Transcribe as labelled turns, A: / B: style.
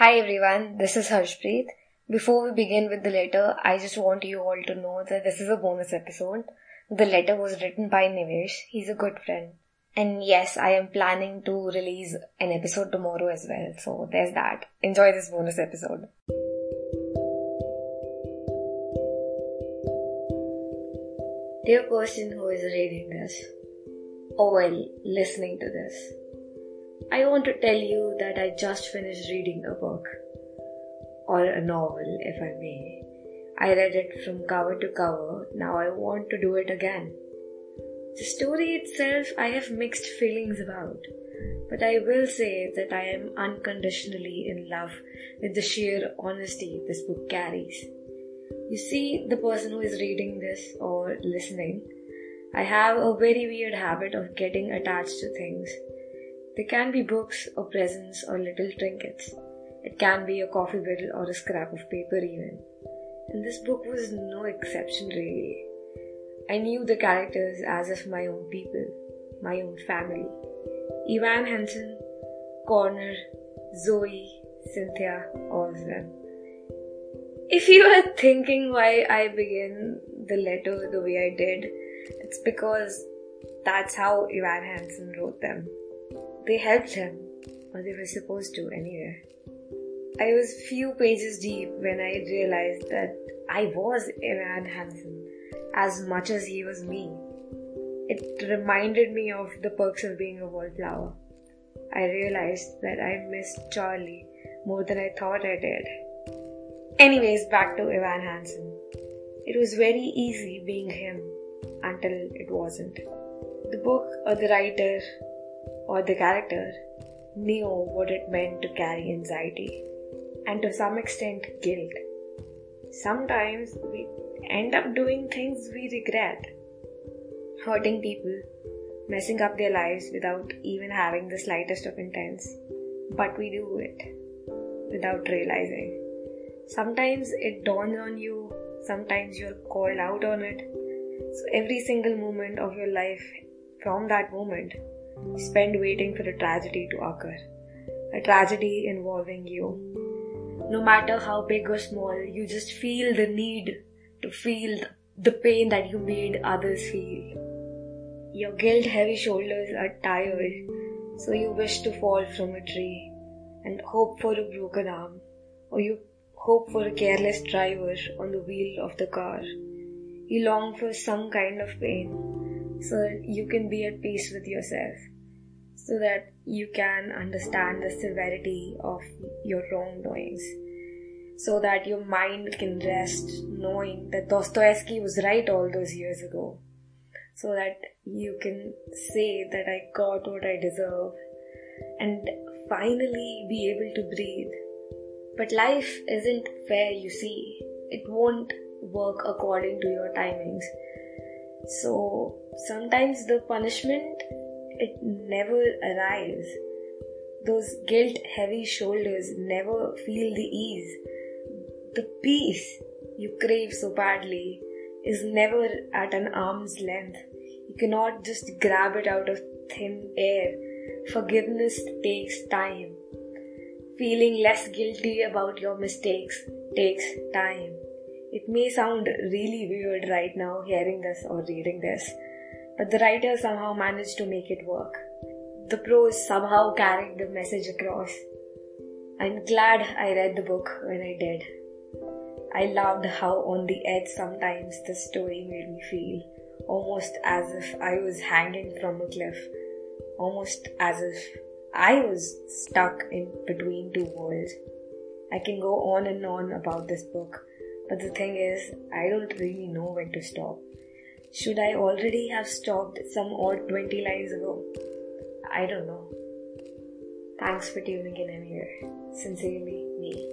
A: Hi everyone, this is Harshpreet. Before we begin with the letter, I just want you all to know that this is a bonus episode. The letter was written by Nivesh. He's a good friend. And yes, I am planning to release an episode tomorrow as well. So there's that. Enjoy this bonus episode. Dear person who is reading this, or well, listening to this, I want to tell you that I just finished reading a book, or a novel, if I may. I read it from cover to cover, now I want to do it again. The story itself I have mixed feelings about, but I will say that I am unconditionally in love with the sheer honesty this book carries. You see, the person who is reading this or listening, I have a very weird habit of getting attached to things they can be books or presents or little trinkets. It can be a coffee bottle or a scrap of paper, even. And this book was no exception, really. I knew the characters as if my own people, my own family. Evan Hansen, Connor, Zoe, Cynthia, all of them. If you are thinking why I begin the letter the way I did, it's because that's how Evan Hansen wrote them. They helped him, or they were supposed to anyway. I was few pages deep when I realized that I was Evan Hansen as much as he was me. It reminded me of the perks of being a wallflower. I realized that I missed Charlie more than I thought I did. Anyways, back to Evan Hansen. It was very easy being him until it wasn't. The book or the writer or the character knew what it meant to carry anxiety and to some extent guilt. Sometimes we end up doing things we regret, hurting people, messing up their lives without even having the slightest of intent, but we do it without realizing. Sometimes it dawns on you, sometimes you're called out on it. So every single moment of your life from that moment spend waiting for a tragedy to occur. A tragedy involving you. No matter how big or small, you just feel the need to feel the pain that you made others feel. Your guilt heavy shoulders are tired, so you wish to fall from a tree and hope for a broken arm, or you hope for a careless driver on the wheel of the car. You long for some kind of pain so that you can be at peace with yourself so that you can understand the severity of your wrongdoings, so that your mind can rest knowing that Dostoevsky was right all those years ago, so that you can say that I got what I deserve and finally be able to breathe. But life isn't fair, you see. It won't work according to your timings. So sometimes the punishment it never arrives. Those guilt heavy shoulders never feel the ease. The peace you crave so badly is never at an arm's length. You cannot just grab it out of thin air. Forgiveness takes time. Feeling less guilty about your mistakes takes time. It may sound really weird right now hearing this or reading this, but the writer somehow managed to make it work. The prose somehow carried the message across. I'm glad I read the book when I did. I loved how on the edge sometimes the story made me feel, almost as if I was hanging from a cliff, almost as if I was stuck in between two worlds. I can go on and on about this book, but the thing is, I don't really know when to stop. Should I already have stopped some odd 20 lines ago? I don't know. Thanks for tuning in anyway. Sincerely, me.